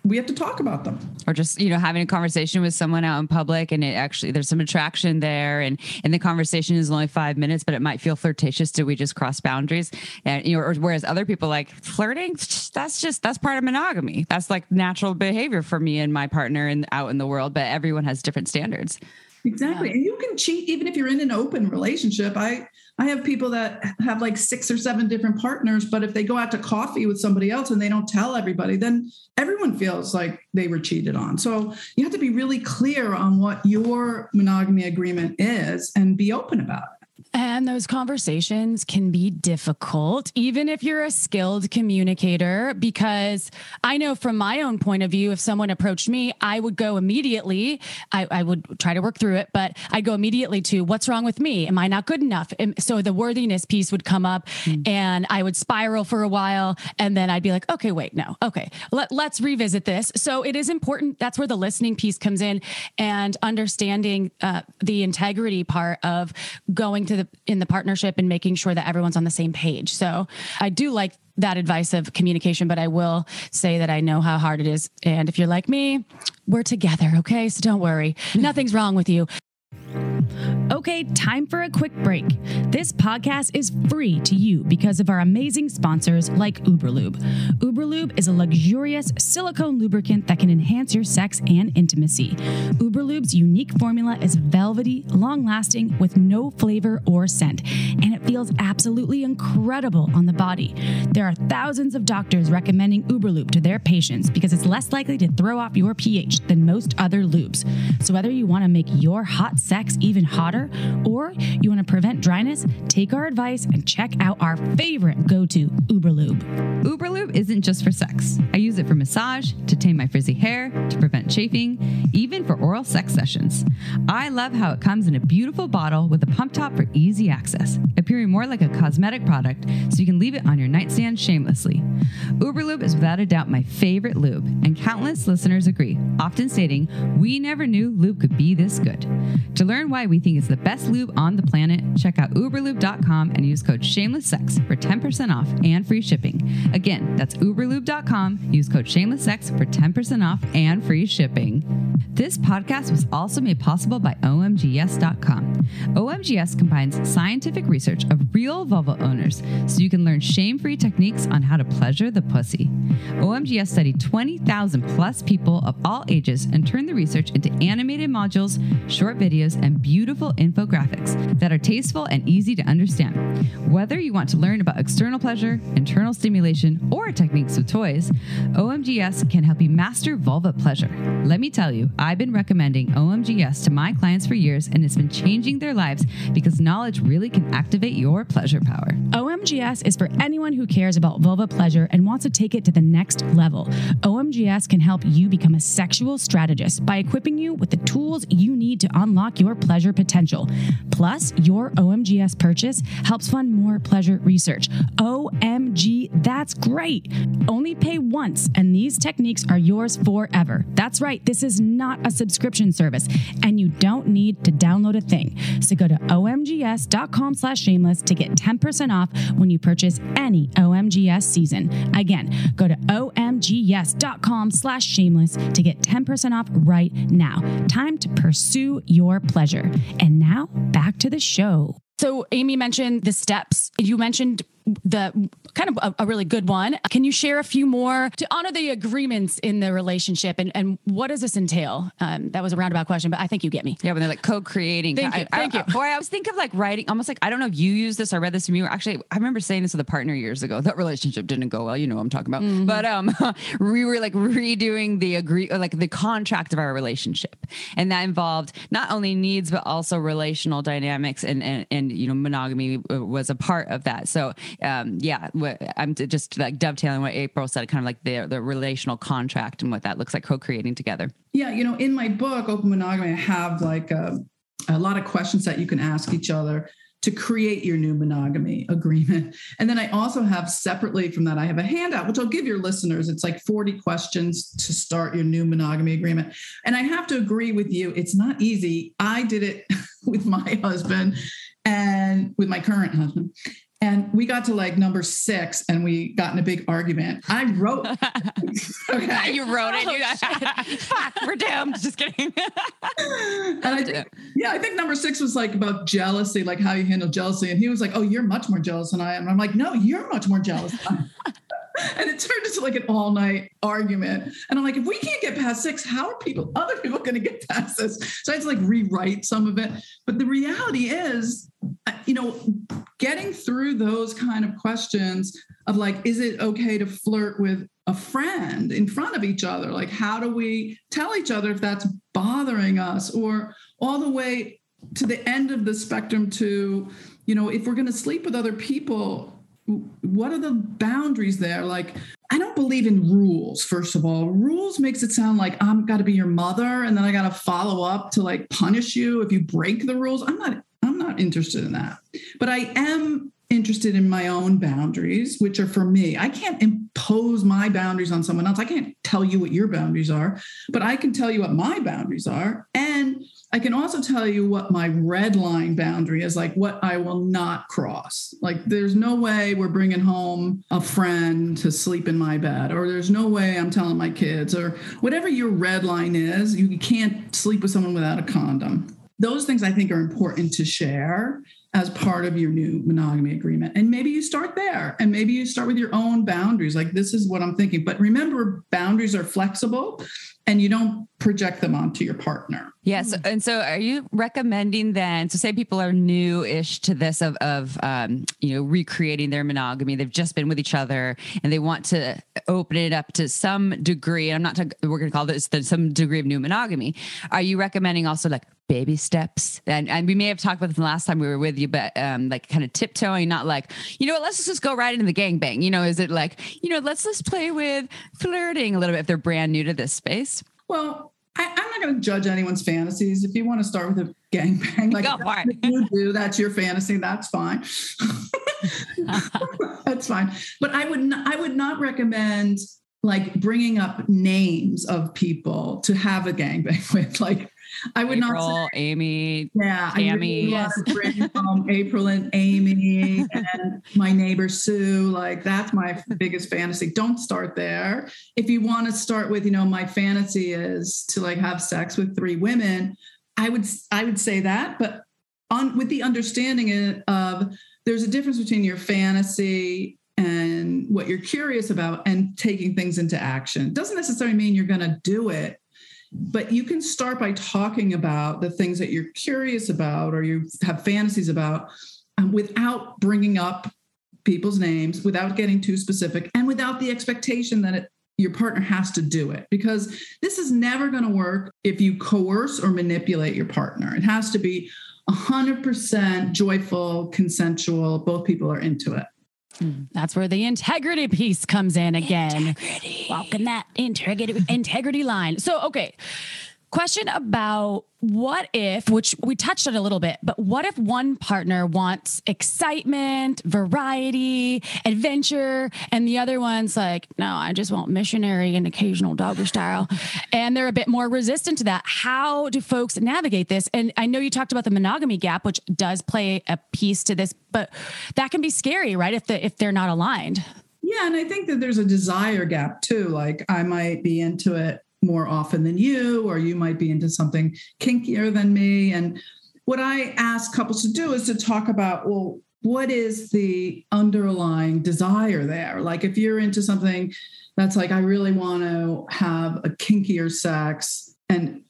D: we have to talk about them.
A: Or just you know having a conversation with someone out in public and it actually there's some attraction there and and the conversation is only five minutes but it might feel flirtatious. Do we just cross boundaries? And you know or whereas other people like flirting that's just that's part of monogamy. That's like natural behavior for me and my partner and out in the world but everyone has different standards.
D: Exactly. Yeah. and you can cheat even if you're in an open relationship. I I have people that have like six or seven different partners, but if they go out to coffee with somebody else and they don't tell everybody, then everyone feels like they were cheated on. So you have to be really clear on what your monogamy agreement is and be open about it.
C: And those conversations can be difficult, even if you're a skilled communicator, because I know from my own point of view, if someone approached me, I would go immediately, I, I would try to work through it, but I'd go immediately to what's wrong with me? Am I not good enough? And so the worthiness piece would come up mm. and I would spiral for a while. And then I'd be like, okay, wait, no, okay, let, let's revisit this. So it is important. That's where the listening piece comes in and understanding uh, the integrity part of going to the in the partnership and making sure that everyone's on the same page. So I do like that advice of communication, but I will say that I know how hard it is. And if you're like me, we're together, okay? So don't worry. Nothing's wrong with you. Okay, time for a quick break. This podcast is free to you because of our amazing sponsors like Uberlube. Uberlube is a luxurious silicone lubricant that can enhance your sex and intimacy. Uberlube's unique formula is velvety, long lasting, with no flavor or scent, and it feels absolutely incredible on the body. There are thousands of doctors recommending Uberlube to their patients because it's less likely to throw off your pH than most other lubes. So, whether you want to make your hot sex even hotter, or you want to prevent dryness, take our advice and check out our favorite go to Uberlube.
A: Uberlube isn't just for sex. I use it for massage, to tame my frizzy hair, to prevent chafing, even for oral sex sessions. I love how it comes in a beautiful bottle with a pump top for easy access, appearing more like a cosmetic product so you can leave it on your nightstand shamelessly. Uberlube is without a doubt my favorite lube, and countless listeners agree, often stating, We never knew lube could be this good. To learn why we think it's the best lube on the planet, check out uberlube.com and use code shamelesssex for 10% off and free shipping. Again, that's uberlube.com. Use code shamelesssex for 10% off and free shipping. This podcast was also made possible by omgyes.com. OMGYES combines scientific research of real vulva owners so you can learn shame free techniques on how to pleasure the pussy. OMGYES studied 20,000 plus people of all ages and turned the research into animated modules, short videos, and beautiful infographics that are tasteful and easy to understand. Whether you want to learn about external pleasure, internal stimulation, or techniques with toys, OMGYES can help you master vulva pleasure. Let me tell you, I've been recommending OMGYES to my clients for years and it's been changing their lives because knowledge really can activate your pleasure power.
C: OMGYES is for anyone who cares about vulva pleasure and wants to take it to the next level. OMGYES can help you become a sexual strategist by equipping you with the tools you need to unlock your pleasure potential. Plus, your OMGYES purchase helps fund more pleasure research. OMG, that's great. Only pay once, and these techniques are yours forever. That's right, this is not a subscription service, and you don't need to download a thing. So go to omgyes.com slash shameless to get 10% off when you purchase any OMGYES season. Again, go to omgyes.com slash shameless to get 10% off right now. Time to pursue your pleasure. And now back to the show. So, Amy mentioned the steps. You mentioned the kind of a, a, really good one. Can you share a few more to honor the agreements in the relationship and, and what does this entail? Um, that was a roundabout question, but I think you get me.
A: Yeah, when they're like co-creating.
C: Thank you.
A: I,
C: thank
A: I,
C: you.
A: Boy, I was thinking of like writing, almost like I don't know if you use this. I read this from you. Actually, I remember saying this with a partner years ago. That relationship didn't go well. You know what I'm talking about.
C: Mm-hmm.
A: But um, we were like redoing the agree, like the contract of our relationship, and that involved not only needs but also relational dynamics, and and and you know monogamy was a part of that. So um, yeah I'm just like dovetailing what April said, kind of like the the relational contract and what that looks like co-creating together.
D: Yeah, you know, in my book, Open Monogamy, I have like a, a lot of questions that you can ask each other to create your new monogamy agreement. And then I also have separately from that, I have a handout, which I'll give your listeners. It's like 40 questions to start your new monogamy agreement. And I have to agree with you, it's not easy. I did it with my husband and with my current husband. And we got to like number six and we got in a big argument. I wrote.
A: okay. you wrote it. Oh, you got, fuck, we're doomed. Just kidding.
D: and I think, yeah, I think number six was like about jealousy, like how you handle jealousy. And he was like, oh, you're much more jealous than I am. And I'm like, no, you're much more jealous. and it turned into like an all night argument. And I'm like, if we can't get past six, how are people, other people going to get past this? So I had to like rewrite some of it. But the reality is, you know, getting through those kind of questions of like, is it okay to flirt with a friend in front of each other? Like, how do we tell each other if that's bothering us? Or all the way to the end of the spectrum to, you know, if we're going to sleep with other people, what are the boundaries there? Like i don't believe in rules first of all. Rules makes it sound like i'm got to be your mother and then i got to follow up to like punish you if you break the rules. I'm not i'm not interested in that. But i am interested in my own boundaries which are for me i can't impose my boundaries on someone else i can't tell you what your boundaries are but i can tell you what my boundaries are and I can also tell you what my red line boundary is, like what I will not cross. Like, there's no way we're bringing home a friend to sleep in my bed, or there's no way I'm telling my kids, or whatever your red line is, you can't sleep with someone without a condom. Those things I think are important to share as part of your new monogamy agreement. And maybe you start there and maybe you start with your own boundaries. Like, this is what I'm thinking. But remember, boundaries are flexible and you don't project them onto your partner.
A: Yes. Yeah, so, and so are you recommending then, so say people are new ish to this of, of um, you know, recreating their monogamy. They've just been with each other and they want to open it up to some degree. I'm not, to, we're going to call this the, some degree of new monogamy. Are you recommending also like baby steps? And, and we may have talked about this the last time we were with you, but um, like kind of tiptoeing, not like, you know what, let's just go right into the gangbang. You know, is it like, you know, let's just play with flirting a little bit if they're brand new to this space?
D: Well, I, am not going to judge anyone's fantasies. If you want to start with a gangbang, like you do, that's your fantasy. That's fine. that's fine. But I would not, I would not recommend like bringing up names of people to have a gangbang with. Like I would
A: April,
D: not say,
A: Amy,
D: yeah,
A: Tammy.
D: I really home April and Amy and my neighbor Sue. Like that's my biggest fantasy. Don't start there. If you want to start with, you know, my fantasy is to like have sex with three women. I would I would say that, but on with the understanding of there's a difference between your fantasy and what you're curious about and taking things into action. Doesn't necessarily mean you're going to do it, but you can start by talking about the things that you're curious about or you have fantasies about um, without bringing up people's names, without getting too specific, and without the expectation that it, your partner has to do it because this is never going to work if you coerce or manipulate your partner. It has to be 100% joyful, consensual, both people are into it.
C: That's where the integrity piece comes in again. Integrity. Walking that integrity integrity line. So, okay. Question about what if, which we touched on a little bit, but what if one partner wants excitement, variety, adventure, and the other one's like, no, I just want missionary and occasional doggy style. And they're a bit more resistant to that. How do folks navigate this? And I know you talked about the monogamy gap, which does play a piece to this, but that can be scary, right? If the if they're not aligned.
D: Yeah, and I think that there's a desire gap too. Like I might be into it more often than you, or you might be into something kinkier than me. And what I ask couples to do is to talk about, well, what is the underlying desire there? Like if you're into something that's like, I really want to have a kinkier sex and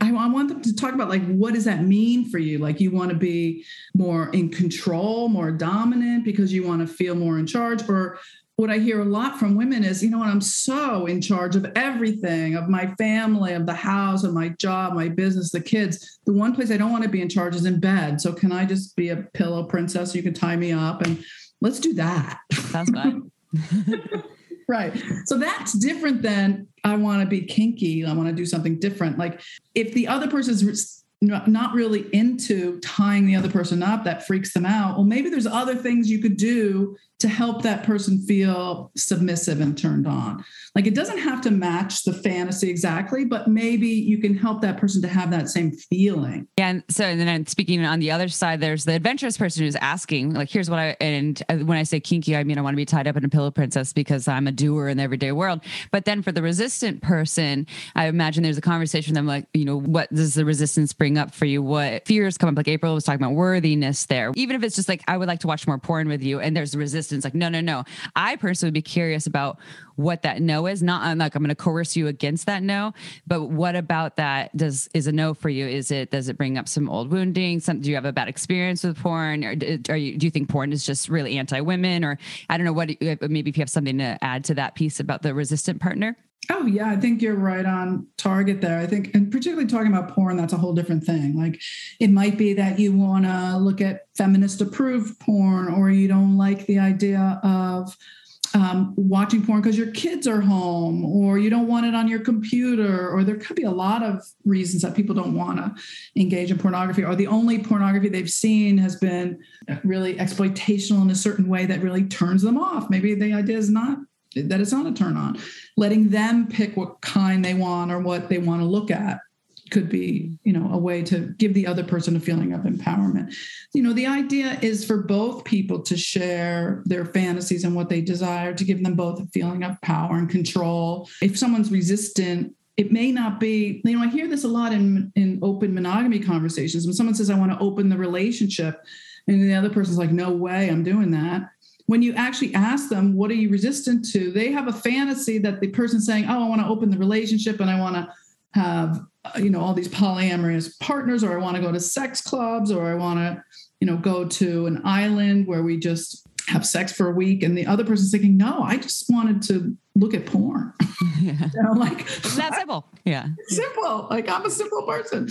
D: I, want them to talk about like what does that mean for you like you want to be more in control more dominant because you want to feel more in charge or what I hear a lot from women is, you know what, I'm so in charge of everything of my family, of the house, of my job, my business, the kids. The one place I don't want to be in charge is in bed. So can I just be a pillow princess? You can tie me up and let's do that.
A: Sounds fun.
D: right. So that's different than I want to be kinky. I want to do something different. Like if the other person's not really into tying the other person up, that freaks them out. Well, maybe there's other things you could do to help that person feel submissive and turned on. Like it doesn't have to match the fantasy exactly, but maybe you can help that person to have that same feeling.
A: Yeah. And so, and then speaking on the other side, there's the adventurous person who's asking, like, here's what I, and uh, when I say kinky, I mean, I want to be tied up in a pillow princess because I'm a doer in the everyday world. But then for the resistant person, I imagine there's a conversation them like, you know, what does the resistance bring up for you? What fears come up? Like April was talking about worthiness there. Even if it's just like, I would like to watch more porn with you and there's resistance like, no, no, no. I personally would be curious about what that no is. Not I'm like I'm going to coerce you against that no, but what about that does is a no for you? Is it does it bring up some old wounding? Some do you have a bad experience with porn, or are you do you think porn is just really anti women, or I don't know what maybe if you have something to add to that piece about the resistant partner.
D: Oh yeah, I think you're right on target there. I think, and particularly talking about porn, that's a whole different thing. Like, it might be that you want to look at feminist approved porn, or you don't like the idea of um, watching porn because your kids are home or you don't want it on your computer or there could be a lot of reasons that people don't want to engage in pornography or the only pornography they've seen has been really exploitational in a certain way that really turns them off maybe the idea is not that it's not a turn on. Letting them pick what kind they want or what they want to look at could be you know a way to give the other person a feeling of empowerment. You know the idea is for both people to share their fantasies and what they desire to give them both a feeling of power and control. If someone's resistant it may not be you know i hear this a lot in in open monogamy conversations. When someone says i want to open the relationship and the other person's like no way i'm doing that when you actually ask them what are you resistant to? They have a fantasy that the person saying oh i want to open the relationship and i want to have uh, you know all these polyamorous partners or i want to go to sex clubs or i want to you know go to an island where we just have sex for a week and the other person's thinking no i just wanted to look at porn. Yeah. you know, like
A: that simple. Yeah.
D: Simple. Like i'm a simple person.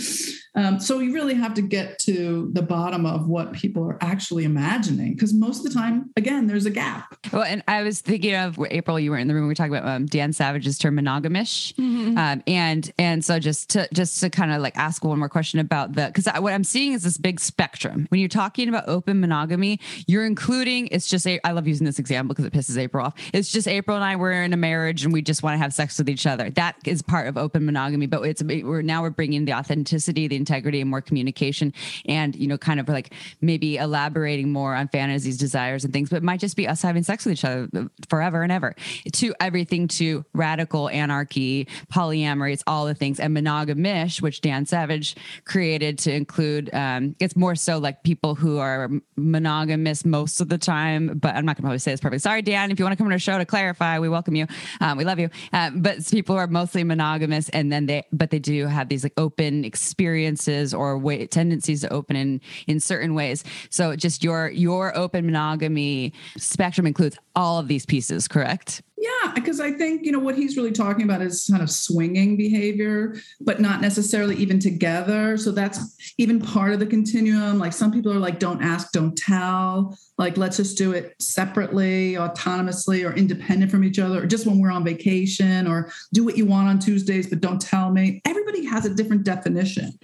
D: Um, so you really have to get to the bottom of what people are actually imagining because most of the time again there's a gap.
A: Well and i was thinking of april you were in the room we were talking about um, dan savage's term monogamish. Mm-hmm. um, and and so just to just to kind of like ask one more question about the because what i'm seeing is this big spectrum. When you're talking about open monogamy you're including it's just a, i love using this example because it pisses april off. It's just april and i were in a marriage and we just want to have sex with each other. That is part of open monogamy, but it's we're now we're bringing the authenticity, the integrity, and more communication, and you know, kind of like maybe elaborating more on fantasies, desires, and things. But it might just be us having sex with each other forever and ever. To everything to radical anarchy, polyamory, it's all the things, and monogamish, which Dan Savage created to include. Um, it's more so like people who are monogamous most of the time, but I'm not going to probably say this perfectly. Sorry, Dan, if you want to come on our show to clarify, we welcome you. Um, we love you. Um, but people are mostly monogamous, and then they, but they do have these like open experiences or way, tendencies to open in in certain ways. So just your your open monogamy spectrum includes all of these pieces, correct?
D: Yeah, because I think, you know, what he's really talking about is kind of swinging behavior, but not necessarily even together. So that's even part of the continuum. Like some people are like, don't ask, don't tell. Like, let's just do it separately, autonomously, or independent from each other, or just when we're on vacation, or do what you want on Tuesdays, but don't tell me. Everybody has a different definition.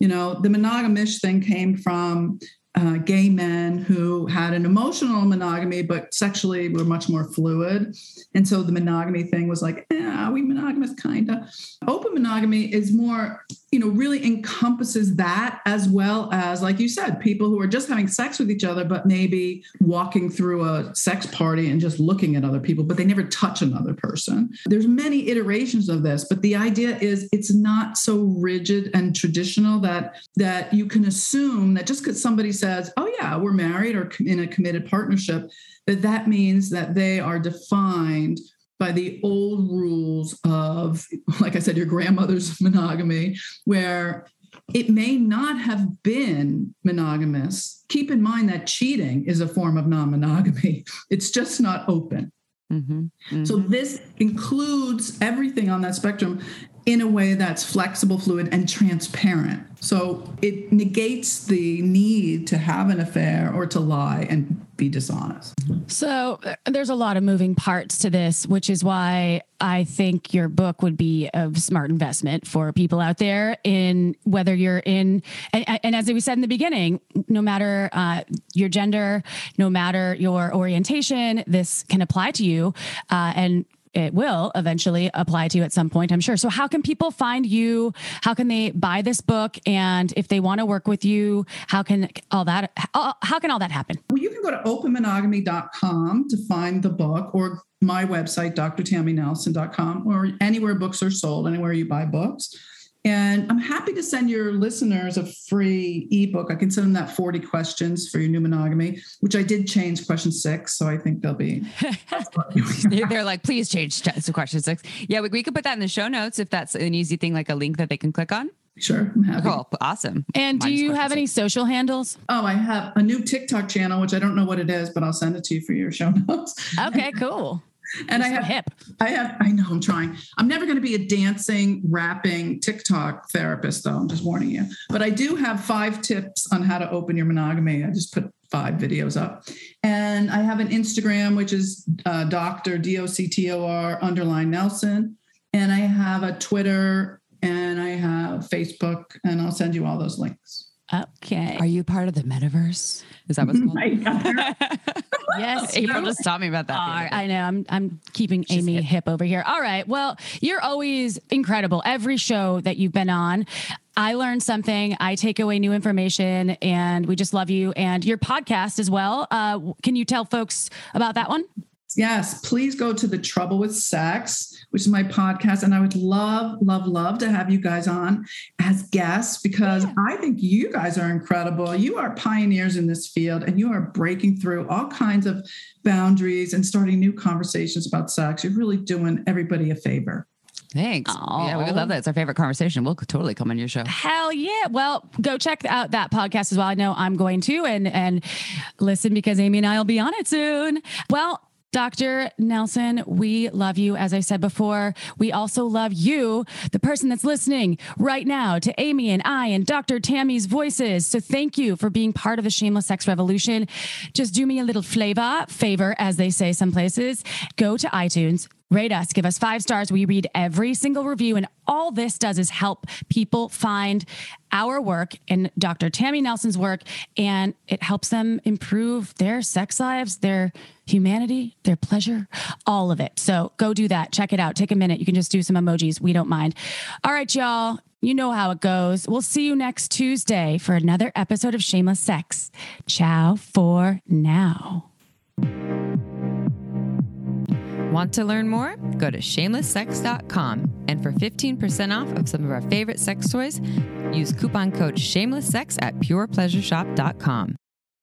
D: You know, the monogamish thing came from uh, gay men who had an emotional monogamy, but sexually were much more fluid. And so the monogamy thing was like, yeah, we monogamous kind of. Open monogamy is more, you know, really encompasses that as well as, like you said, people who are just having sex with each other, but maybe walking through a sex party and just looking at other people, but they never touch another person. There's many iterations of this, but the idea is it's not so rigid and traditional that that you can assume that just because somebody says, "Oh yeah, we're married or in a committed partnership," that that means that they are defined by the old rules of, like I said, your grandmother's monogamy, where it may not have been monogamous. Keep in mind that cheating is a form of non monogamy, it's just not open. Mm-hmm, mm-hmm. So, this includes everything on that spectrum in a way that's flexible, fluid, and transparent. So it negates the need to have an affair or to lie and be dishonest.
C: So uh, there's a lot of moving parts to this, which is why I think your book would be a smart investment for people out there in whether you're in, and, and as we said in the beginning, no matter uh, your gender, no matter your orientation, this can apply to you. Uh, and it will eventually apply to you at some point, I'm sure. So, how can people find you? How can they buy this book? And if they want to work with you, how can all that uh, how can all that happen?
D: Well, you can go to openmonogamy.com to find the book or my website, drtammynelson.com, or anywhere books are sold, anywhere you buy books. And I'm happy to send your listeners a free ebook. I can send them that 40 questions for your new monogamy, which I did change question six. So I think they'll be.
A: They're like, please change to question six. Yeah, we, we could put that in the show notes if that's an easy thing, like a link that they can click on.
D: Sure. I'm happy.
A: Cool. Awesome.
C: And do you have any social handles?
D: Oh, I have a new TikTok channel, which I don't know what it is, but I'll send it to you for your show notes.
C: Okay, cool
D: and I have hip. I have. I know. I'm trying. I'm never going to be a dancing, rapping TikTok therapist, though. I'm just warning you. But I do have five tips on how to open your monogamy. I just put five videos up, and I have an Instagram, which is uh, Doctor D O C T O R underline Nelson, and I have a Twitter, and I have Facebook, and I'll send you all those links.
C: Okay.
A: Are you part of the metaverse? Is that what's called?
C: yes.
A: April just taught me about that.
C: I know. I'm I'm keeping She's Amy hip. hip over here. All right. Well, you're always incredible. Every show that you've been on, I learned something. I take away new information, and we just love you and your podcast as well. Uh, can you tell folks about that one?
D: Yes, please go to the Trouble with Sex, which is my podcast. And I would love, love, love to have you guys on as guests because yeah. I think you guys are incredible. You are pioneers in this field and you are breaking through all kinds of boundaries and starting new conversations about sex. You're really doing everybody a favor.
A: Thanks. Aww. Yeah, we would love that. It's our favorite conversation. We'll totally come on your show.
C: Hell yeah. Well, go check out that podcast as well. I know I'm going to and and listen because Amy and I will be on it soon. Well, Dr. Nelson, we love you. As I said before, we also love you, the person that's listening right now to Amy and I and Dr. Tammy's voices. So thank you for being part of the Shameless Sex Revolution. Just do me a little flavor, favor, as they say some places. Go to iTunes, rate us, give us five stars. We read every single review, and all this does is help people find our work and Dr. Tammy Nelson's work, and it helps them improve their sex lives, their humanity, their pleasure, all of it. So go do that. Check it out. Take a minute. You can just do some emojis. We don't mind. All right, y'all. You know how it goes. We'll see you next Tuesday for another episode of Shameless Sex. Ciao for now.
A: Want to learn more? Go to shamelesssex.com. And for 15% off of some of our favorite sex toys, use coupon code shamelesssex at purepleasureshop.com.